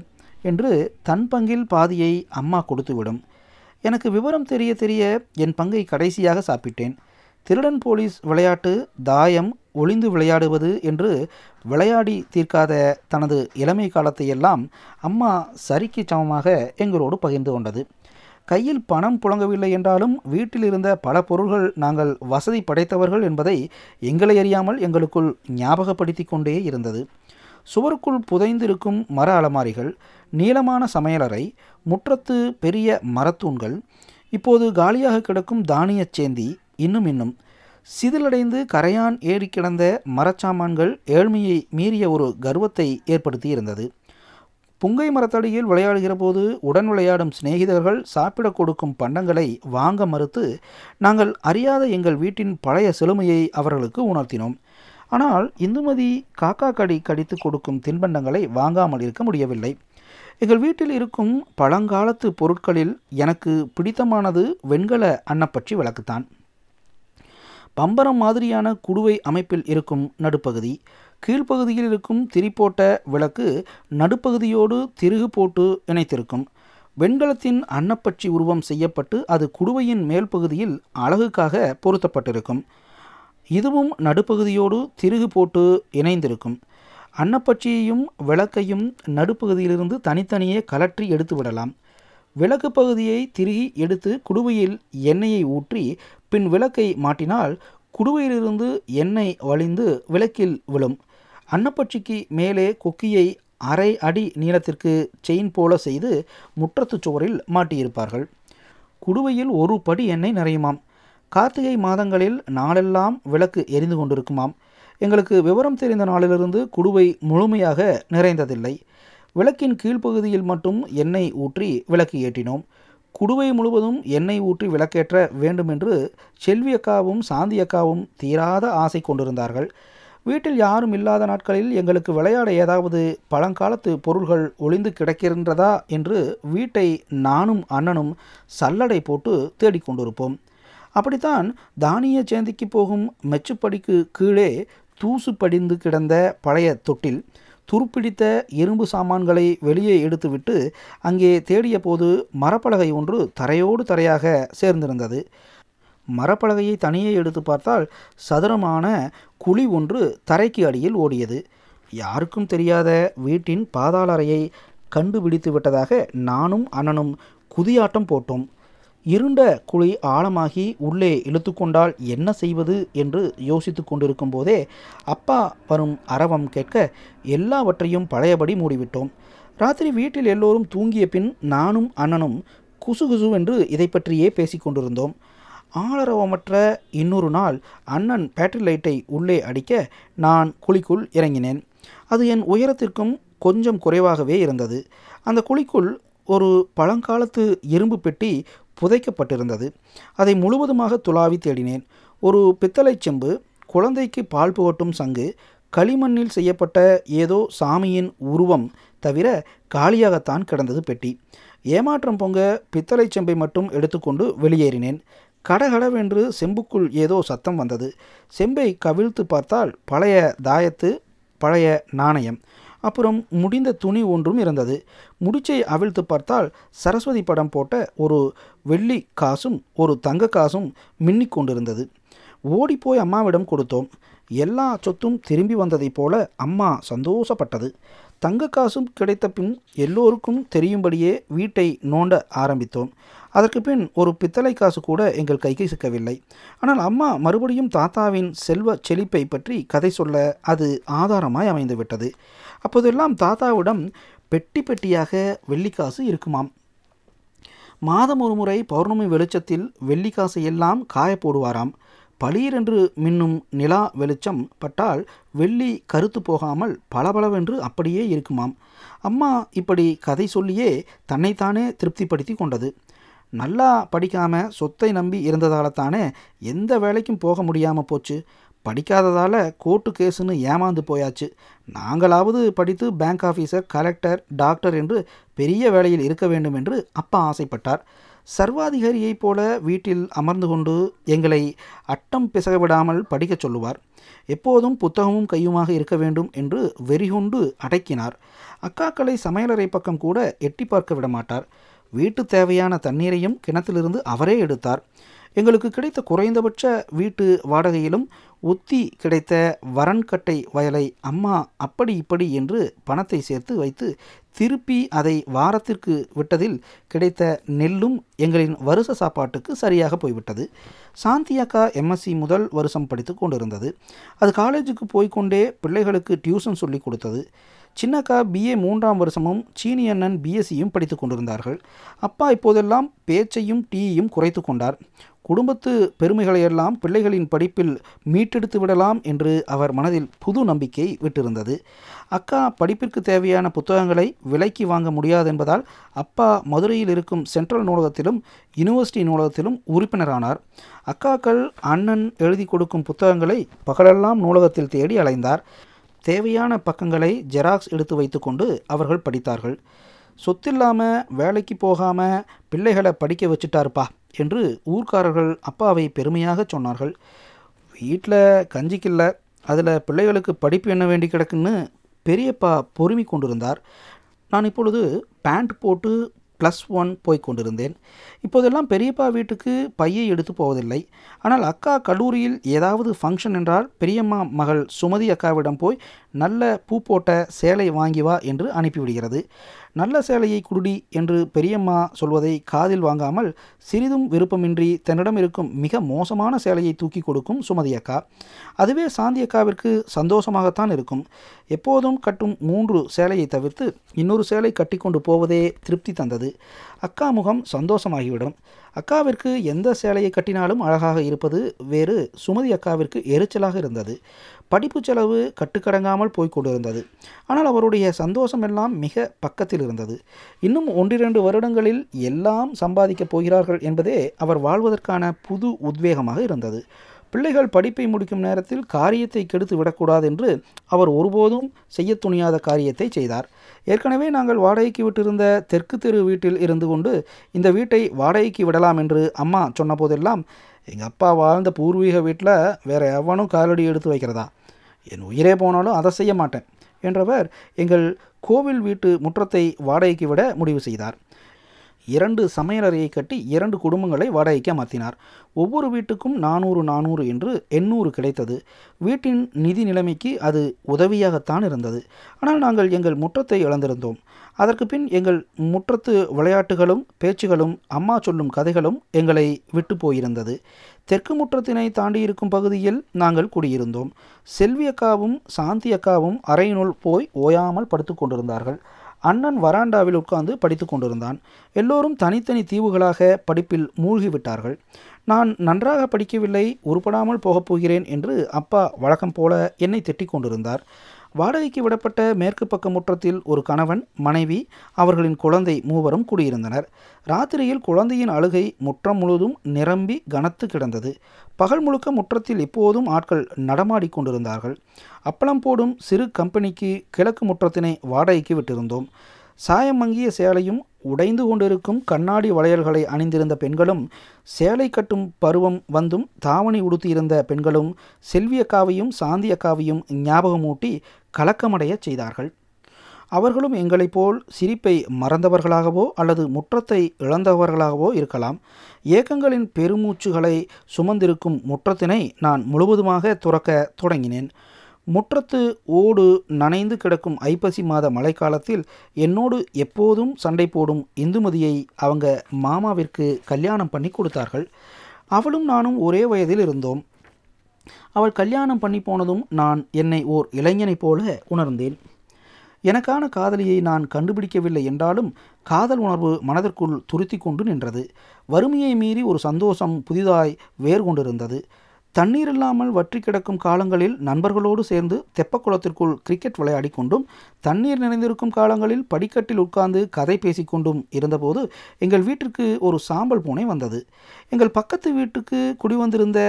என்று தன் பங்கில் பாதியை அம்மா கொடுத்துவிடும். எனக்கு விவரம் தெரிய தெரிய என் பங்கை கடைசியாக சாப்பிட்டேன். திருடன் போலீஸ் விளையாட்டு தாயம் ஒளிந்து விளையாடுவது என்று விளையாடி தீர்க்காத தனது இளமை காலத்தையெல்லாம் அம்மா சரிக்கு சமமாக எங்களோடு பகிர்ந்து கொண்டது. கையில் பணம் புழங்கவில்லை என்றாலும் வீட்டில் இருந்த பல பொருள்கள் நாங்கள் வசதி படைத்தவர்கள் என்பதை எங்களை அறியாமல் எங்களுக்குள் ஞாபகப்படுத்தி கொண்டே இருந்தது. சுவருக்குள் புதைந்திருக்கும் மர அலமாரிகள் நீளமான சமையலறை முற்றத்து பெரிய மரத்தூண்கள் இப்போது காலியாக கிடக்கும் தானியச் சேந்தி இன்னும் இன்னும். சிதிலடைந்து கரையான் ஏறி கிடந்த மரச்சாமான்கள் ஏழ்மையை மீறிய ஒரு கர்வத்தை ஏற்படுத்தி இருந்தது புங்கை மரத்தடியில் விளையாடுகிற போது உடன் விளையாடும் சிநேகிதர்கள் சாப்பிடக் கொடுக்கும் பண்டங்களை வாங்க மறுத்து நாங்கள் அறியாத எங்கள் வீட்டின் பழைய செழுமையை அவர்களுக்கு உணர்த்தினோம். ஆனால் இந்துமதி காக்கா கடி கடித்து கொடுக்கும் தின்பண்டங்களை வாங்காமல் இருக்க முடியவில்லை. எங்கள் வீட்டில் இருக்கும் பழங்காலத்து பொருட்களில் எனக்கு பிடித்தமானது வெண்கல அன்னப்பற்றி விளக்குத்தான். பம்பரம் மாதிரியான குடுவை அமைப்பில் இருக்கும் நடுப்பகுதி கீழ்ப்பகுதியில் இருக்கும் திரிப்போட்ட விளக்கு நடுப்பகுதியோடு திருகு போட்டு இணைத்திருக்கும். வெண்கலத்தின் அன்னப்பட்சி உருவம் செய்யப்பட்டு அது குடுவையின் மேல் பகுதியில் அழகுக்காக பொருத்தப்பட்டிருக்கும். இதுவும் நடுப்பகுதியோடு திருகு போட்டு இணைந்திருக்கும். அன்னப்பட்சியையும் விளக்கையும் நடுப்பகுதியிலிருந்து தனித்தனியே கலற்றி எடுத்து விடலாம். விளக்கு பகுதியை திருகி எடுத்து குடுவையில் எண்ணெயை ஊற்றி பின் விளக்கை மாட்டினால் குடுவையிலிருந்து எண்ணெய் வழிந்து விளக்கில் விழும். அன்னப்பட்சிக்கு மேலே கொக்கியை அரை அடி நீளத்திற்கு செயின் போல செய்து முற்றத்து சுவரில் மாட்டியிருப்பார்கள். குடுவையில் ஒரு படி எண்ணெய் நிறையுமாம். கார்த்திகை மாதங்களில் நாளெல்லாம் விளக்கு எரிந்து கொண்டிருக்குமாம். எங்களுக்கு விவரம் தெரிந்த நாளிலிருந்து குடுவை முழுமையாக நிறைந்ததில்லை. விளக்கின் கீழ்ப்பகுதியில் மட்டும் எண்ணெய் ஊற்றி விளக்கு ஏற்றினோம். குடுவை முழுவதும் எண்ணெய் ஊற்றி விளக்கேற்ற வேண்டுமென்று செல்வியக்காவும் சாந்தியக்காவும் தீராத ஆசை கொண்டிருந்தார்கள். வீட்டில் யாரும் இல்லாத நாட்களில் எங்களுக்கு விளையாட ஏதாவது பழங்காலத்து பொருள்கள் ஒளிந்து கிடக்கின்றதா என்று வீட்டை நானும் அண்ணனும் சல்லடை போட்டு தேடிக்கொண்டிருப்போம் அப்படித்தான் தானிய சேந்திக்கு போகும் மெச்சுப்படிக்கு கீழே தூசு படிந்து கிடந்த பழைய தொட்டில் துருப்பிடித்த இரும்பு சாமான்களை வெளியே எடுத்துவிட்டு அங்கே தேடிய போது மரப்பலகை ஒன்று தரையோடு தரையாக சேர்ந்திருந்தது. மரப்பலகையை தனியே எடுத்து பார்த்தால் சதுரமான குழி ஒன்று தரைக்கு அடியில் ஓடியது. யாருக்கும் தெரியாத வீட்டின் பாதாள அறையை கண்டுபிடித்து விட்டதாக நானும் அண்ணனும் குதியாட்டம் போட்டோம். இருண்ட குழி ஆழமாகி உள்ளே இழுத்துக்கொண்டால் என்ன செய்வது என்று யோசித்து கொண்டிருக்கும் போதே அப்பா வரும் அரவம் கேட்க எல்லாவற்றையும் பழையபடி மூடிவிட்டோம். ராத்திரி வீட்டில் எல்லோரும் தூங்கிய பின் நானும் அண்ணனும் குசுகுசு என்று இதை பற்றியே பேசிக்கொண்டிருந்தோம் ஆளரவமற்ற இன்னொரு நாள் அண்ணன் பேட்டரி லைட்டை உள்ளே அடிக்க நான் குழிக்குள் இறங்கினேன். அது என் உயரத்திற்கும் கொஞ்சம் குறைவாகவே இருந்தது. அந்த குழிக்குள் ஒரு பழங்காலத்து இரும்பு பெட்டி புதைக்கப்பட்டிருந்தது. அதை முழுவதுமாக துளாவி தேடினேன். ஒரு பித்தளை செம்பு குழந்தைக்கு பால் புகட்டும் சங்கு களிமண்ணில் செய்யப்பட்ட ஏதோ சாமியின் உருவம் தவிர காலியாகத்தான் கிடந்தது பெட்டி. ஏமாற்றம் பொங்க பித்தளை செம்பை மட்டும் எடுத்துக்கொண்டு வெளியேறினேன். கடகடவென்று செம்புக்குள் ஏதோ சத்தம் வந்தது. செம்பை கவிழ்த்து பார்த்தால் பழைய தாயத்து பழைய நாணயம். அப்புறம் முடிந்த துணி ஒன்றும் இருந்தது. முடிச்சை அவிழ்த்து பார்த்தால் சரஸ்வதி படம் போட்ட ஒரு வெள்ளி காசும் ஒரு தங்க காசும் மின்னிக் கொண்டிருந்தது. ஓடிப்போய் அம்மாவிடம் கொடுத்தோம். எல்லா சொத்தும் திரும்பி வந்ததைப் போல அம்மா சந்தோஷப்பட்டது. தங்க காசும் கிடைத்த பின் எல்லோருக்கும் தெரியும்படியே வீட்டை நோண்ட ஆரம்பித்தோம். அதற்கு பின் ஒரு பித்தளை காசு கூட எங்கள் கைக்கு சிக்கவில்லை. ஆனால் அம்மா மறுபடியும் தாத்தாவின் செல்வ செழிப்பை பற்றி கதை சொல்ல அது ஆதாரமாய் அமைந்து விட்டது அப்போதெல்லாம் தாத்தாவிடம் பெட்டி பெட்டியாக வெள்ளிக்காசு இருக்குமாம். மாதம் ஒரு முறை பௌர்ணமி வெளிச்சத்தில் வெள்ளிக்காசை எல்லாம் காய போடுவாராம். பளீரென்று மின்னும் நிலா வெளிச்சம் பட்டால் வெள்ளி கருத்து போகாமல் பளபளவென்று அப்படியே இருக்குமாம். அம்மா இப்படி கதை சொல்லியே தன்னைத்தானே திருப்திப்படுத்தி கொண்டது. நல்லா படிக்காமல் சொத்தை நம்பி இருந்ததால் தானே எந்த வேலைக்கும் போக முடியாமல் போச்சு. படிக்காததால் கோர்ட்டு கேஸுன்னு ஏமாந்து போயாச்சு. நாங்களாவது படித்து பேங்க் ஆஃபீஸர் கலெக்டர் டாக்டர் என்று பெரிய வேலையில் இருக்க வேண்டும் என்று அப்பா ஆசைப்பட்டார். சர்வாதிகாரியைப் போல வீட்டில் அமர்ந்து கொண்டு எங்களை அட்டம் பிசக விடாமல் படிக்கச் சொல்லுவார். எப்போதும் புத்தகமும் கையுமாக இருக்க வேண்டும் என்று வெறிகொண்டு அடக்கினார். அக்காக்களை சமையலறை பக்கம் கூட எட்டி பார்க்க விட மாட்டார் வீட்டு தேவையான தண்ணீரையும் கிணத்திலிருந்து அவரே எடுத்தார். எங்களுக்கு கிடைத்த குறைந்தபட்ச வீட்டு வாடகையிலும் ஒத்தி கிடைத்த வரன்கட்டை வயலை அம்மா அப்படி இப்படி என்று பணத்தை சேர்த்து வைத்து திருப்பி அதை வாரத்திற்கு விட்டதில் கிடைத்த நெல்லும் எங்களின் வருஷ சாப்பாட்டுக்கு சரியாக போய்விட்டது. சாந்தி அக்கா எம்எஸ்சி முதல் வருஷம் படித்து கொண்டிருந்தது. அது காலேஜுக்கு போய்கொண்டே பிள்ளைகளுக்கு டியூஷன் சொல்லி கொடுத்தது. சின்னக்கா பிஏ மூன்றாம் வருஷமும் சீனி அண்ணன் பிஎஸ்சியும் படித்து கொண்டிருந்தார்கள். அப்பா இப்போதெல்லாம் பேச்சையும் டீயையும் குறைத்து கொண்டார். குடும்பத்து பெருமைகளையெல்லாம் பிள்ளைகளின் படிப்பில் மீட்டெடுத்து விடலாம் என்று அவர் மனதில் புது நம்பிக்கை விட்டிருந்தது. அக்கா படிப்பிற்கு தேவையான புத்தகங்களை விலைக்கு வாங்க முடியாது என்பதால் அப்பா மதுரையில் இருக்கும் சென்ட்ரல் நூலகத்திலும் யூனிவர்சிட்டி நூலகத்திலும் உறுப்பினரானார். அக்காக்கள் அண்ணன் எழுதி கொடுக்கும் புத்தகங்களை பகலெல்லாம் நூலகத்தில் தேடி அலைந்தார். தேவையான பக்கங்களை ஜெராக்ஸ் எடுத்து வைத்துக்கொண்டு அவர்கள் படித்தார்கள். சொத்தில்லாமல் வேலைக்கு போகாமல் பிள்ளைகளை படிக்க வச்சுட்டாருப்பா என்று ஊர்க்காரர்கள் அப்பாவை பெருமையாக சொன்னார்கள். வீட்டில் கஞ்சிக்கில்ல அதில் பிள்ளைகளுக்கு படிப்பு என்ன வேண்டி கிடக்குன்னு பெரியப்பா பொறுமி கொண்டிருந்தார். நான் இப்பொழுது பேண்ட் போட்டு ப்ளஸ் ஒன் போய் கொண்டிருந்தேன். இப்போதெல்லாம் பெரியப்பா வீட்டுக்கு பையை எடுத்து போவதில்லை. ஆனால் அக்கா கல்லூரியில் ஏதாவது ஃபங்க்ஷன் என்றால் பெரியம்மா மகள் சுமதி அக்காவிடம் போய் நல்ல பூ போட்ட சேலை வாங்கி வா என்று அனுப்பிவிடுகிறது. நல்ல சேலையை குடுடி என்று பெரியம்மா சொல்வதை காதில் வாங்காமல் சிறிதும் விருப்பமின்றி தன்னிடம் இருக்கும் மிக மோசமான சேலையை தூக்கி கொடுக்கும் சுமதி அக்கா. அதுவே சாந்தி அக்காவிற்கு சந்தோஷமாகத்தான் இருக்கும். எப்போதும் கட்டும் மூன்று சேலையை தவிர்த்து இன்னொரு சேலை கட்டிக்கொண்டு போவதே திருப்தி தந்தது. அக்கா முகம் சந்தோஷமாகிவிடும். அக்காவிற்கு எந்த சேலையை கட்டினாலும் அழகாக இருப்பது வேறு. சுமதி அக்காவிற்கு எரிச்சலாக இருந்தது. படிப்பு செலவு கட்டுக்கடங்காமல் போய்க் கொண்டிருந்தது. ஆனால் அவருடைய சந்தோஷம் எல்லாம் மிக பக்கத்தில் இருந்தது. இன்னும் ஒன்றிரண்டு வருடங்களில் எல்லாம் சம்பாதிக்கப் போகிறார்கள் என்பதே அவர் வாழ்வதற்கான புது உத்வேகமாக இருந்தது. பிள்ளைகள் படிப்பை முடிக்கும் நேரத்தில் காரியத்தை கெடுத்து விடக்கூடாது என்று அவர் ஒருபோதும் செய்ய துணியாத காரியத்தை செய்தார். ஏற்கனவே நாங்கள் வாடகைக்கு விட்டிருந்த தெற்கு தெரு வீட்டில் இருந்து கொண்டு இந்த வீட்டை வாடகைக்கு விடலாம் என்று அம்மா சொன்னபோதெல்லாம் எங்கள் அப்பா வாழ்ந்த பூர்வீக வீட்டில் வேற எவனும் காலடி எடுத்து வைக்கிறதா? என் உயிரே போனாலும் அதை செய்ய மாட்டேன் என்றவர் எங்கள் கோவில் வீட்டு முற்றத்தை வாடகைக்கு விட முடிவு செய்தார். இரண்டு சமையலறையை கட்டி இரண்டு குடும்பங்களை வாடகைக்கு அமர்த்தினார் ஒவ்வொரு வீட்டுக்கும் நானூறு நானூறு என்று எண்ணூறு கிடைத்தது. வீட்டின் நிதி நிலைமைக்கு அது உதவியாகத்தான் இருந்தது. ஆனால் நாங்கள் எங்கள் முற்றத்தை இழந்திருந்தோம். அதற்கு பின் எங்கள் முற்றத்து விளையாட்டுகளும் பேச்சுகளும் அம்மா சொல்லும் கதைகளும் எங்களை விட்டு போயிருந்தது. தெற்கு முற்றத்தினை தாண்டி இருக்கும் பகுதியில் நாங்கள் குடியிருந்தோம். செல்வி அக்காவும் சாந்தி அக்காவும் அறையினுள் போய் ஓயாமல் படுத்து கொண்டிருந்தார்கள். அண்ணன் வராண்டாவில் உட்கார்ந்து படித்து கொண்டிருந்தான். எல்லோரும் தனித்தனி தீவுகளாக படிப்பில் மூழ்கிவிட்டார்கள். நான் நன்றாக படிக்கவில்லை உருப்படாமல் போகப் போகிறேன் என்று அப்பா வழக்கம் போல என்னை திட்டிக் கொண்டிருந்தார். வாடகைக்கு விடப்பட்ட மேற்கு பக்க முற்றத்தில் ஒரு கணவன் மனைவி அவர்களின் குழந்தை மூவரும் குடியிருந்தனர். ராத்திரியில் குழந்தையின் அழுகை முற்றம் முழுவதும் நிரம்பி கனத்து கிடந்தது. பகல் முழுக்க முற்றத்தில் எப்போதும் ஆட்கள் நடமாடி கொண்டிருந்தார்கள். அப்பளம் போடும் சிறு கம்பெனிக்கு கிழக்கு முற்றத்தினை வாடகைக்கு விட்டிருந்தோம். சாயம் மங்கிய சேலையும் உடைந்து கொண்டிருக்கும் கண்ணாடி வளையல்களை அணிந்திருந்த பெண்களும் சேலை கட்டும் பருவம் வந்தும் தாவணி உடுத்தியிருந்த பெண்களும் செல்வி அக்காவையும் சாந்தி அக்காவையும் ஞாபகமூட்டி கலக்கமடைய செய்தார்கள். அவர்களும் எங்களைப் போல் சிரிப்பை மறந்தவர்களாகவோ அல்லது முற்றத்தை இழந்தவர்களாகவோ இருக்கலாம். ஏக்கங்களின் பெருமூச்சுகளை சுமந்திருக்கும் முற்றத்தினை நான் முழுவதுமாக துறக்க தொடங்கினேன். முற்றத்து ஓடு நனைந்து கிடக்கும் ஐப்பசி மாத மழைக்காலத்தில் என்னோடு எப்போதும் சண்டை போடும் இந்துமதியை அவங்க மாமாவிற்கு கல்யாணம் பண்ணி கொடுத்தார்கள். அவளும் நானும் ஒரே வயதில் இருந்தோம். அவள் கல்யாணம் பண்ணி போனதும் நான் என்னை ஓர் இளைஞனைப் போல உணர்ந்தேன். எனக்கான காதலியை நான் கண்டுபிடிக்கவில்லை என்றாலும் காதல் உணர்வு மனதிற்குள் துருத்தி கொண்டு நின்றது. வறுமையை மீறி ஒரு சந்தோஷம் புதிதாய் வேர் கொண்டிருந்தது தண்ணீர் இல்லாமல் வற்றி கிடக்கும் காலங்களில் நண்பர்களோடு சேர்ந்து தெப்பக்குளத்திற்குள் கிரிக்கெட் விளையாடி கொண்டும் தண்ணீர் நிறைந்திருக்கும் காலங்களில் படிக்கட்டில் உட்கார்ந்து கதை பேசிக்கொண்டும் இருந்தபோது எங்கள் வீட்டிற்கு ஒரு சாம்பல் பூனை வந்தது. எங்கள் பக்கத்து வீட்டுக்கு குடிவந்திருந்த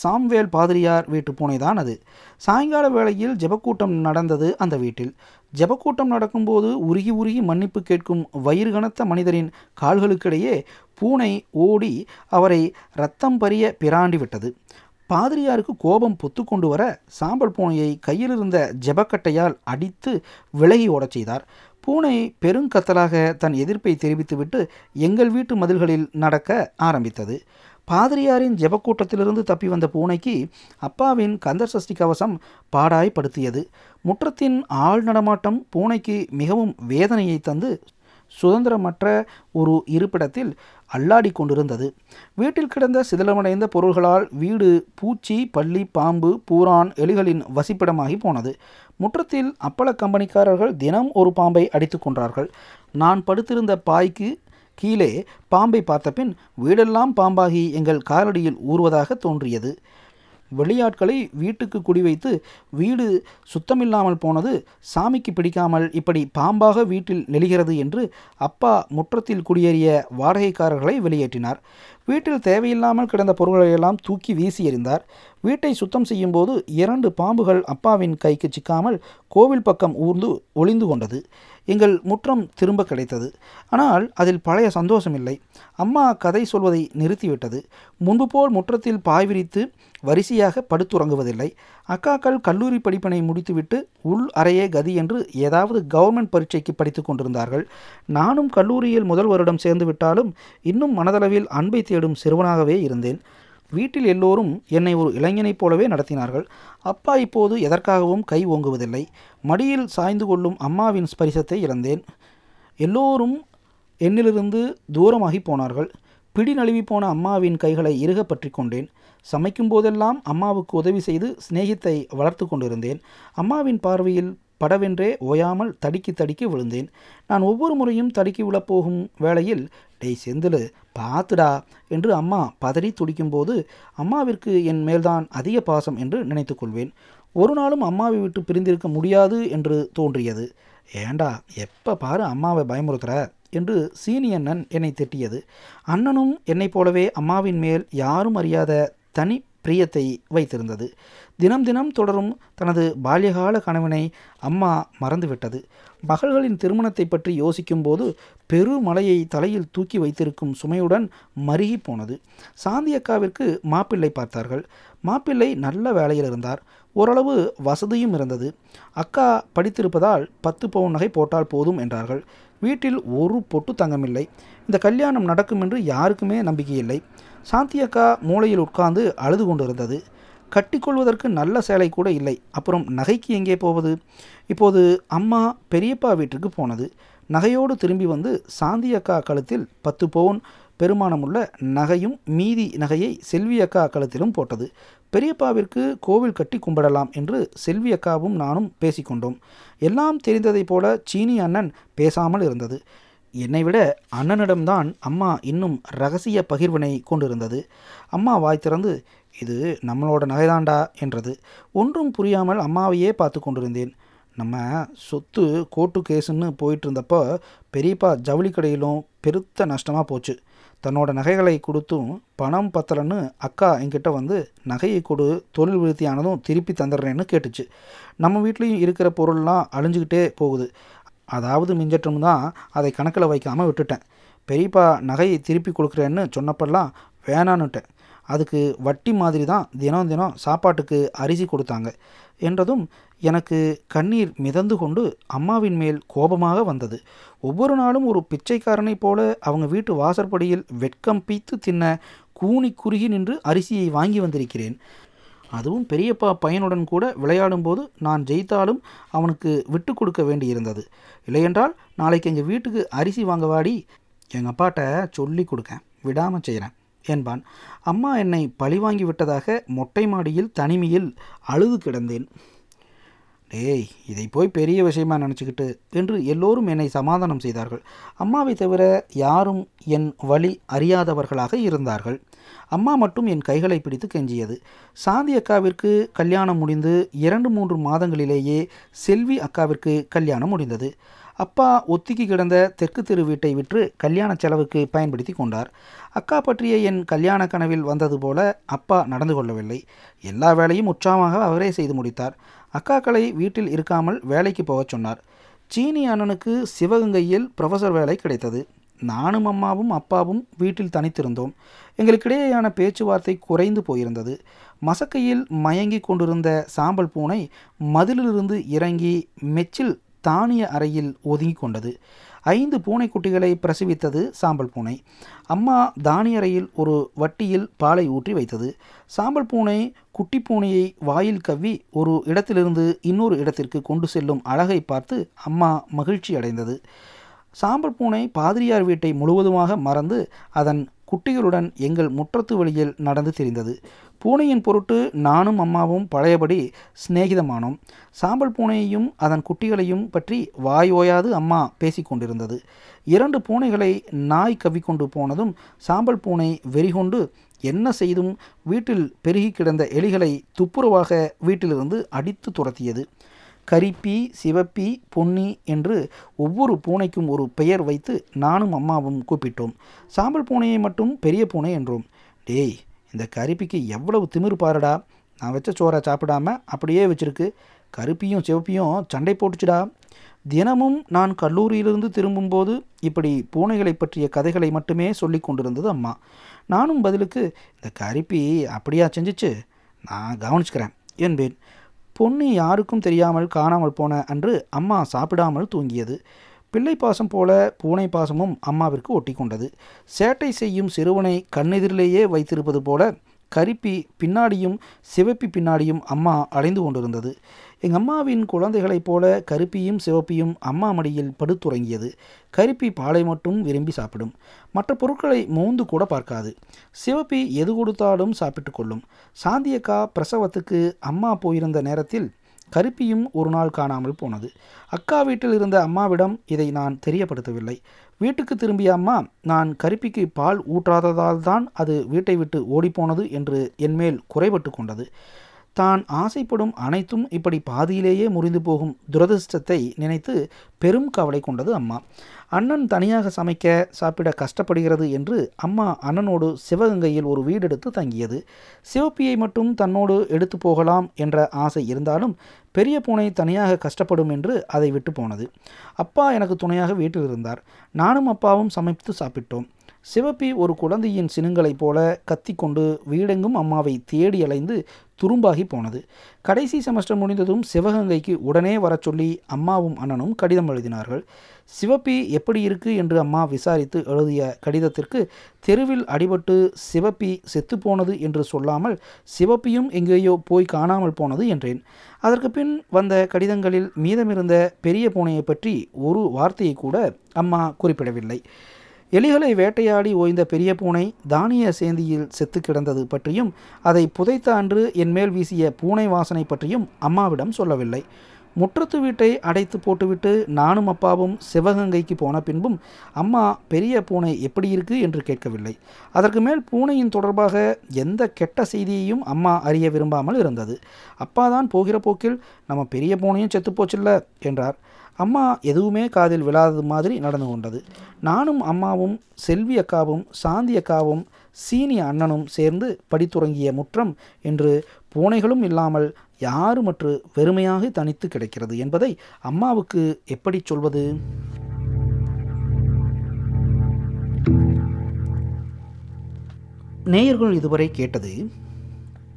சாம்வேல் பாதிரியார் வீட்டு பூனை தான் அது. சாயங்கால வேளையில் ஜெபக்கூட்டம் நடந்தது அந்த வீட்டில். ஜெபக்கூட்டம் நடக்கும்போது உருகி உருகி மன்னிப்பு கேட்கும் வயிறு கனத்த மனிதரின் கால்களுக்கிடையே பூனை ஓடி அவரை ரத்தம் பரிய பிராண்டி விட்டது. பாதிரியாருக்கு கோபம் பொத்து கொண்டு வர சாம்பல் பூனையை கையில் இருந்த ஜெபக்கட்டையால் அடித்து விலகி ஓடச் செய்தார். பூனை பெருங்கத்தலாக தன் எதிர்ப்பை தெரிவித்துவிட்டு எங்கள் வீட்டு மதில்களில் நடக்க ஆரம்பித்தது. பாதிரியாரின் ஜெபக்கூட்டத்திலிருந்து தப்பி வந்த பூனைக்கு அப்பாவின் கந்தர் சஷ்டி கவசம் பாடாய்படுத்தியது முற்றத்தின் ஆள் நடமாட்டம் பூனைக்கு மிகவும் வேதனையை தந்து சுதந்திரமற்ற ஒரு இருப்பிடத்தில் அல்லாடி கொண்டிருந்தது. வீட்டில் கிடந்த சிதிலமடைந்த பொருள்களால் வீடு பூச்சி பள்ளி பாம்பு பூரான் எலிகளின் வசிப்பிடமாகி போனது. முற்றத்தில் அப்பள கம்பெனிக்காரர்கள் தினம் ஒரு பாம்பை அடித்து கொன்றார்கள். நான் படுத்திருந்த பாய்க்கு கீழே பாம்பை பார்த்தபின் வீடெல்லாம் பாம்பாகி எங்கள் காலடியில் ஊறுவதாக தோன்றியது. வெளியாட்களை வீட்டுக்கு குடிவைத்து வீடு சுத்தமில்லாமல் போனது சாமிக்கு பிடிக்காமல் இப்படி பாம்பாக வீட்டில் நெளிகிறது என்று அப்பா முற்றத்தில் குடியேறிய வாடகைக்காரர்களை வெளியேற்றினார். வீட்டில் தேவையில்லாமல் கிடந்த பொருள்களையெல்லாம் தூக்கி வீசி எறிந்தார். வீட்டை சுத்தம் செய்யும்போது இரண்டு பாம்புகள் அப்பாவின் கைக்கு சிக்காமல் கோவில் பக்கம் ஊர்ந்து ஒளிந்து கொண்டது. எங்கள் முற்றம் திரும்ப கிடைத்தது. ஆனால் அதில் பழைய சந்தோஷம் இல்லை அம்மா கதை சொல்வதை நிறுத்திவிட்டது. முன்பு போல் முற்றத்தில் பாய் விரித்து வரிசையாக படுத்துறங்குவதில்லை. அக்காக்கள் கல்லூரி படிப்பினை முடித்துவிட்டு உள் அறையே கதி என்று ஏதாவது கவர்மெண்ட் பரீட்சைக்கு படித்து கொண்டிருந்தார்கள். நானும் கல்லூரியில் முதல் வருடம் சேர்ந்து விட்டாலும் இன்னும் மனதளவில் அன்பை தேடும் சிறுவனாகவே இருந்தேன். வீட்டில் எல்லோரும் என்னை ஒரு இளைஞனைப் போலவே நடத்தினார்கள். அப்பா இப்போது எதற்காகவும் கை ஓங்குவதில்லை. மடியில் சாய்ந்து கொள்ளும் அம்மாவின் ஸ்பரிசத்தை இழந்தேன். எல்லோரும் என்னிலிருந்து தூரமாகி போனார்கள். பிடி நழுவி போன அம்மாவின் கைகளை இறுக பற்றி கொண்டேன். சமைக்கும் போதெல்லாம் அம்மாவுக்கு உதவி செய்து சிநேகித்தை வளர்த்து கொண்டிருந்தேன். அம்மாவின் பார்வையில் படவென்றே ஓயாமல் தடுக்கி தடுக்கி விழுந்தேன். நான் ஒவ்வொரு முறையும் தடுக்கி விழப்போகும் வேளையில் டேய் செந்தில் பார்த்துடா என்று அம்மா பதறி துடிக்கும்போது அம்மாவிற்கு என் மேல்தான் அதிக பாசம் என்று நினைத்து கொள்வேன். ஒரு நாளும் அம்மாவை விட்டு பிரிந்திருக்க முடியாது என்று தோன்றியது. ஏண்டா எப்போ பாரு அம்மாவை பயமுறுத்துற என்று சீனி அண்ணன் என்னை திட்டியது. அண்ணனும் என்னைப் போலவே அம்மாவின் மேல் யாரும் அறியாத தனி பிரியத்தை வைத்திருந்தது. தினம் தினம் தொடரும் தனது பால்யகால கனவினை அம்மா மறந்துவிட்டது. மகள்களின் திருமணத்தை பற்றி யோசிக்கும்போது பெருமலையை தலையில் தூக்கி வைத்திருக்கும் சுமையுடன் மருகி போனது. சாந்தி அக்காவிற்கு மாப்பிள்ளை பார்த்தார்கள். மாப்பிள்ளை நல்ல வேலையில் இருந்தார். ஓரளவு வசதியும் இருந்தது. அக்கா படித்திருப்பதால் பத்து பவுன் நகை போட்டால் போதும் என்றார்கள். வீட்டில் ஒரு பொட்டு தங்கமில்லை. இந்த கல்யாணம் நடக்கும் என்று யாருக்குமே நம்பிக்கை இல்லை சாந்தி அக்கா மூளையில் உட்கார்ந்து அழுது கொண்டிருந்தது. கட்டிக்கொள்வதற்கு நல்ல சேலை கூட இல்லை. அப்புறம் நகைக்கு எங்கே போவது? இப்போது அம்மா பெரியப்பா வீட்டுக்கு போனது. நகையோடு திரும்பி வந்து சாந்தி அக்கா கழுத்தில் பத்து பவுன் பெருமானமுள்ள நகையும் மீதி நகையை செல்வி அக்கா கழுத்திலும் போட்டது. பெரியப்பாவிற்கு கோவில் கட்டி கும்பிடலாம் என்று செல்வி அக்காவும் நானும் பேசிக்கொண்டோம். எல்லாம் தெரிந்ததைப் போல சீனி அண்ணன் பேசாமல் இருந்தது. என்னை விட அண்ணனிடம்தான் அம்மா இன்னும் ரகசிய பகிர்வினை கொண்டிருந்தது. அம்மா வாய் திறந்து இது நம்மளோட நகைதாண்டா என்றது ஒன்றும் புரியாமல் அம்மாவையே பார்த்து கொண்டிருந்தேன். நம்ம சொத்து கோர்ட்டு கேஸுன்னு போயிட்டு இருந்தப்போ பெரியப்பா ஜவுளி கடையிலும் பெருத்த நஷ்டமாக போச்சு. தன்னோட நகைகளை கொடுத்தும் பணம் பத்தலைன்னு அக்கா என்கிட்ட வந்து நகையை கொடு தொழில் விருத்தியானதும் திருப்பி தந்துடுறேன்னு கேட்டுச்சு. நம்ம வீட்லேயும் இருக்கிற பொருள்லாம் அழிஞ்சுக்கிட்டே போகுது. அதாவது மிஞ்சட்டும் தான் அதை கணக்கில் வைக்காமல் விட்டுட்டேன். பெரியப்பா நகையை திருப்பி கொடுக்குறேன்னு சொன்னப்பெல்லாம் வேணான்னுட்டேன். அதுக்கு வட்டி மாதிரி தான் தினம் தினம் சாப்பாட்டுக்கு அரிசி கொடுத்தாங்க என்றதும் எனக்கு கண்ணீர் மிதந்து கொண்டு அம்மாவின் மேல் கோபமாக வந்தது. ஒவ்வொரு நாளும் ஒரு பிச்சைக்காரனைப் போல அவங்க வீட்டு வாசற்படியில் வெட்கம் பீத்து தின்ன கூனி குறுகி நின்று அரிசியை வாங்கி வந்திருக்கிறேன். அதுவும் பெரியப்பா பையனுடன் கூட விளையாடும்போது நான் ஜெயித்தாலும் அவனுக்கு விட்டு கொடுக்க வேண்டியிருந்தது. இல்லையென்றால் நாளைக்கு எங்கள் வீட்டுக்கு அரிசி வாங்க வாடி எங்கள் அப்பாட்ட சொல்லி கொடுக்கேன் விடாமல் செய்கிறேன் என்பான். அம்மா என்னை பழிவாங்கி விட்டதாக மொட்டை மாடியில் தனிமையில் அழுது கிடந்தேன். டேய் இதை போய் பெரிய விஷயமா நினச்சிக்கிட்டு என்று எல்லோரும் என்னை சமாதானம் செய்தார்கள். அம்மாவை தவிர யாரும் என் வழி அறியாதவர்களாக இருந்தார்கள். அம்மா மட்டும் என் கைகளை பிடித்து கெஞ்சியது. சாந்தி அக்காவிற்கு கல்யாணம் முடிந்து இரண்டு மூன்று மாதங்களிலேயே செல்வி அக்காவிற்கு கல்யாணம் முடிந்தது. அப்பா ஒத்திக்கி கிடந்த தெற்கு தெரு வீட்டை விற்று கல்யாண செலவுக்கு பயன்படுத்தி கொண்டார். அக்கா பற்றிய என் கல்யாண கனவில் வந்தது போல அப்பா நடந்து கொள்ளவில்லை. எல்லா வேலையும் உற்சாகமாக அவரே செய்து முடித்தார். அக்காக்களை வீட்டில் இருக்காமல் வேலைக்கு போகச் சொன்னார். சீனி அண்ணனுக்கு சிவகங்கையில் ப்ரொஃபஸர் வேலை கிடைத்தது. நானும் அம்மாவும் அப்பாவும் வீட்டில் தனித்திருந்தோம். எங்களுக்கிடையேயான பேச்சுவார்த்தை குறைந்து போயிருந்தது. மசக்கையில் மயங்கி கொண்டிருந்த சாம்பல் பூனை மதிலிலிருந்து இறங்கி மெச்சில் தானிய அறையில் ஒதுங்கி கொண்டது ஐந்து பூனைக்குட்டிகளை பிரசவித்தது சாம்பல் பூனை. அம்மா தானிய அறையில் ஒரு வட்டியில் பாலை ஊற்றி வைத்தது. சாம்பல் பூனை குட்டி பூனையை வாயில் கவ்வி ஒரு இடத்திலிருந்து இன்னொரு இடத்திற்கு கொண்டு செல்லும் அழகை பார்த்து அம்மா மகிழ்ச்சி அடைந்தது. சாம்பல் பூனை பாதிரியார் வீட்டை முழுவதுமாக மறந்து அதன் குட்டிகளுடன் எங்கள் முற்றத்து வழியில் நடந்து தெரிந்தது. பூனையின் பொருட்டு நானும் அம்மாவும் பழையபடி சிநேகிதமானோம். சாம்பல் பூனையையும் அதன் குட்டிகளையும் பற்றி வாய் ஓயாது அம்மா பேசிக்கொண்டிருந்தது இரண்டு பூனைகளை நாய் கவ்விக்கொண்டு போனதும் சாம்பல் பூனை வெறிகொண்டு என்ன செய்தும்? வீட்டில் பெருகி கிடந்த எலிகளை துப்புரவாக வீட்டிலிருந்து அடித்து துரத்தியது. கரிப்பி சிவப்பி பொன்னி என்று ஒவ்வொரு பூனைக்கும் ஒரு பெயர் வைத்து நானும் அம்மாவும் கூப்பிட்டோம். சாம்பல் பூனையை மட்டும் பெரிய பூனை என்றோம். டேய் இந்த கரிப்பிக்கு எவ்வளவு திமிரு பாருடா. நான் வச்ச சோறை சாப்பிடாம அப்படியே வச்சிருக்கு. கருப்பியும் சிவப்பியும் சண்டை போட்டுச்சுடா. தினமும் நான் கல்லூரியிலிருந்து திரும்பும்போது இப்படி பூனைகளை பற்றிய கதைகளை மட்டுமே சொல்லி கொண்டிருந்தது அம்மா. நானும் பதிலுக்கு இந்த கரிப்பி அப்படியா செஞ்சிச்சு? நான் கவனிச்சுக்கிறேன் என்பேன். பொண்ணு யாருக்கும் தெரியாமல் காணாமல் போன அன்று அம்மா சாப்பிடாமல் தூங்கியது. பிள்ளை பாசம் போல பூனை பாசமும் அம்மாவிற்கு ஒட்டி கொண்டது. சேட்டை செய்யும் சிறுவனை கண்ணெதிரிலேயே வைத்திருப்பது போல கரிப்பி பின்னாடியும் சிவப்பி பின்னாடியும் அம்மா அலைந்து கொண்டிருந்தது. எங்கள் அம்மாவின் குழந்தைகளைப் போல கருப்பியும் சிவப்பியும் அம்மா மடியில் படுத்துறங்கியது. கருப்பி பாலை மட்டும் விரும்பி சாப்பிடும். மற்ற பொருட்களை மோந்து கூட பார்க்காது. சிவப்பி எது கொடுத்தாலும் சாப்பிட்டு கொள்ளும். சாந்தியக்கா பிரசவத்துக்கு அம்மா போயிருந்த நேரத்தில் கருப்பியும் ஒரு நாள் காணாமல் போனது. அக்கா வீட்டில் இருந்த அம்மாவிடம் இதை நான் தெரியப்படுத்தவில்லை. வீட்டுக்கு திரும்பிய அம்மா நான் கருப்பிக்கு பால் ஊற்றாததால் தான் அது வீட்டை விட்டு ஓடிப்போனது என்று என்மேல் குறைபட்டு கொண்டது. தான் ஆசைப்படும் அனைத்தும் இப்படி பாதியிலேயே முறிந்து போகும் துரதிர்ஷ்டத்தை நினைத்து பெரும் கவலை கொண்டது அம்மா. அண்ணன் தனியாக சமைக்க சாப்பிட கஷ்டப்படுகிறது என்று அம்மா அண்ணனோடு சிவகங்கையில் ஒரு வீடெடுத்து தங்கியது. சிவப்பியை மட்டும் தன்னோடு எடுத்து போகலாம் என்ற ஆசை இருந்தாலும் பெரிய பூனை தனியாக கஷ்டப்படும் என்று அதை விட்டு போனது அப்பா எனக்கு துணையாக வீட்டில் இருந்தார். நானும் அப்பாவும் சமைத்து சாப்பிட்டோம். சிவப்பி ஒரு குழந்தையின் சினுங்களைப் போல கத்திக்கொண்டு வீடெங்கும் அம்மாவை தேடி அலைந்து துரும்பாகி போனது. கடைசி செமஸ்டர் முடிந்ததும் சிவகங்கைக்கு உடனே வரச் சொல்லி அம்மாவும் அண்ணனும் கடிதம் எழுதினார்கள். சிவப்பி எப்படி இருக்கு என்று அம்மா விசாரித்து எழுதிய கடிதத்திற்கு தெருவில் அடிபட்டு சிவப்பி செத்துப்போனது என்று சொல்லாமல் சிவப்பியும் எங்கேயோ போய் காணாமல் போனது என்றேன். அதற்கு பின் வந்த கடிதங்களில் மீதமிருந்த பெரிய பூனையை பற்றி ஒரு வார்த்தையை கூட அம்மா குறிப்பிடவில்லை. எலிகளை வேட்டையாடி ஓய்ந்த பெரிய பூனை தானிய சேந்தியில் செத்து கிடந்தது பற்றியும் அதை புதைத்த அன்று என்மேல் வீசிய பூனை வாசனை பற்றியும் அம்மாவிடம் சொல்லவில்லை. முற்றத்து வீட்டை அடைத்து போட்டுவிட்டு நானும் அப்பாவும் சிவகங்கைக்கு போன பின்பும் அம்மா பெரிய பூனை எப்படி இருக்கு? என்று கேட்கவில்லை. அதற்கு மேல் பூனையின் தொடர்பாக எந்த கெட்ட செய்தியையும் அம்மா அறிய விரும்பாமல் இருந்தது. அப்பா தான் போகிற போக்கில் நம்ம பெரிய பூனையும் செத்துப்போச்சில்ல என்றார். அம்மா எதுவுமே காதில் விழாதது மாதிரி நடந்து கொண்டது. நானும் அம்மாவும் செல்வி அக்காவும் சாந்தி அக்காவும் சீனிய அண்ணனும் சேர்ந்து படித்துறங்கிய முற்றம் என்று பூனைகளும் இல்லாமல் யாருமற்று வெறுமையாக தனித்து கிடைக்கிறது என்பதை அம்மாவுக்கு எப்படி சொல்வது? நேயர்கள் இதுவரை கேட்டது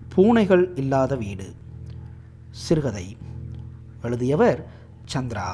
பூனைகள் இல்லாத வீடு. சிறுகதை. எழுதியவர் சந்திரா.